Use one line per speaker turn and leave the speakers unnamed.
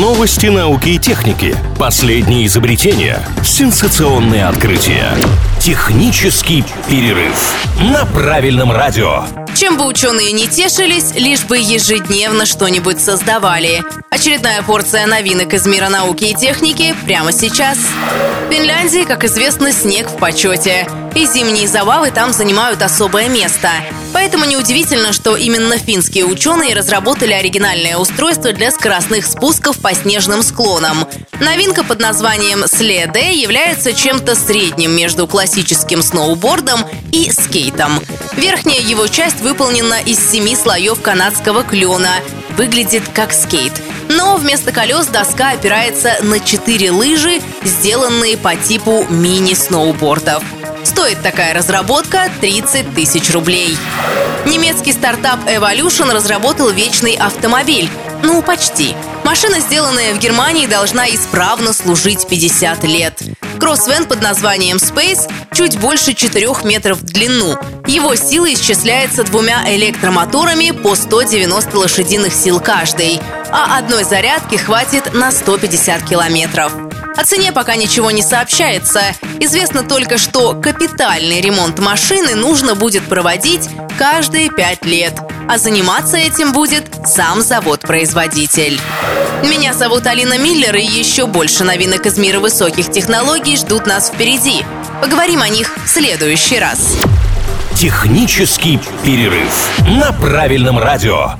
Новости науки и техники. Последние изобретения. Сенсационные открытия. Технический перерыв. На правильном радио.
Чем бы ученые не тешились, лишь бы ежедневно что-нибудь создавали. Очередная порция новинок из мира науки и техники прямо сейчас. В Финляндии, как известно, снег в почете. И зимние забавы там занимают особое место. Поэтому неудивительно, что именно финские ученые разработали оригинальное устройство для скоростных спусков по снежным склонам. Новинка под названием Следе является чем-то средним между классическим сноубордом и скейтом. Верхняя его часть выполнена из семи слоев канадского клена. Выглядит как скейт. Но вместо колес доска опирается на четыре лыжи, сделанные по типу мини-сноубордов. Стоит такая разработка 30 тысяч рублей. Немецкий стартап Evolution разработал вечный автомобиль. Ну, почти. Машина, сделанная в Германии, должна исправно служить 50 лет. Кроссвен под названием Space чуть больше 4 метров в длину. Его сила исчисляется двумя электромоторами по 190 лошадиных сил каждый, а одной зарядки хватит на 150 километров. О цене пока ничего не сообщается. Известно только, что капитальный ремонт машины нужно будет проводить каждые пять лет. А заниматься этим будет сам завод-производитель. Меня зовут Алина Миллер, и еще больше новинок из мира высоких технологий ждут нас впереди. Поговорим о них в следующий раз.
Технический перерыв на правильном радио.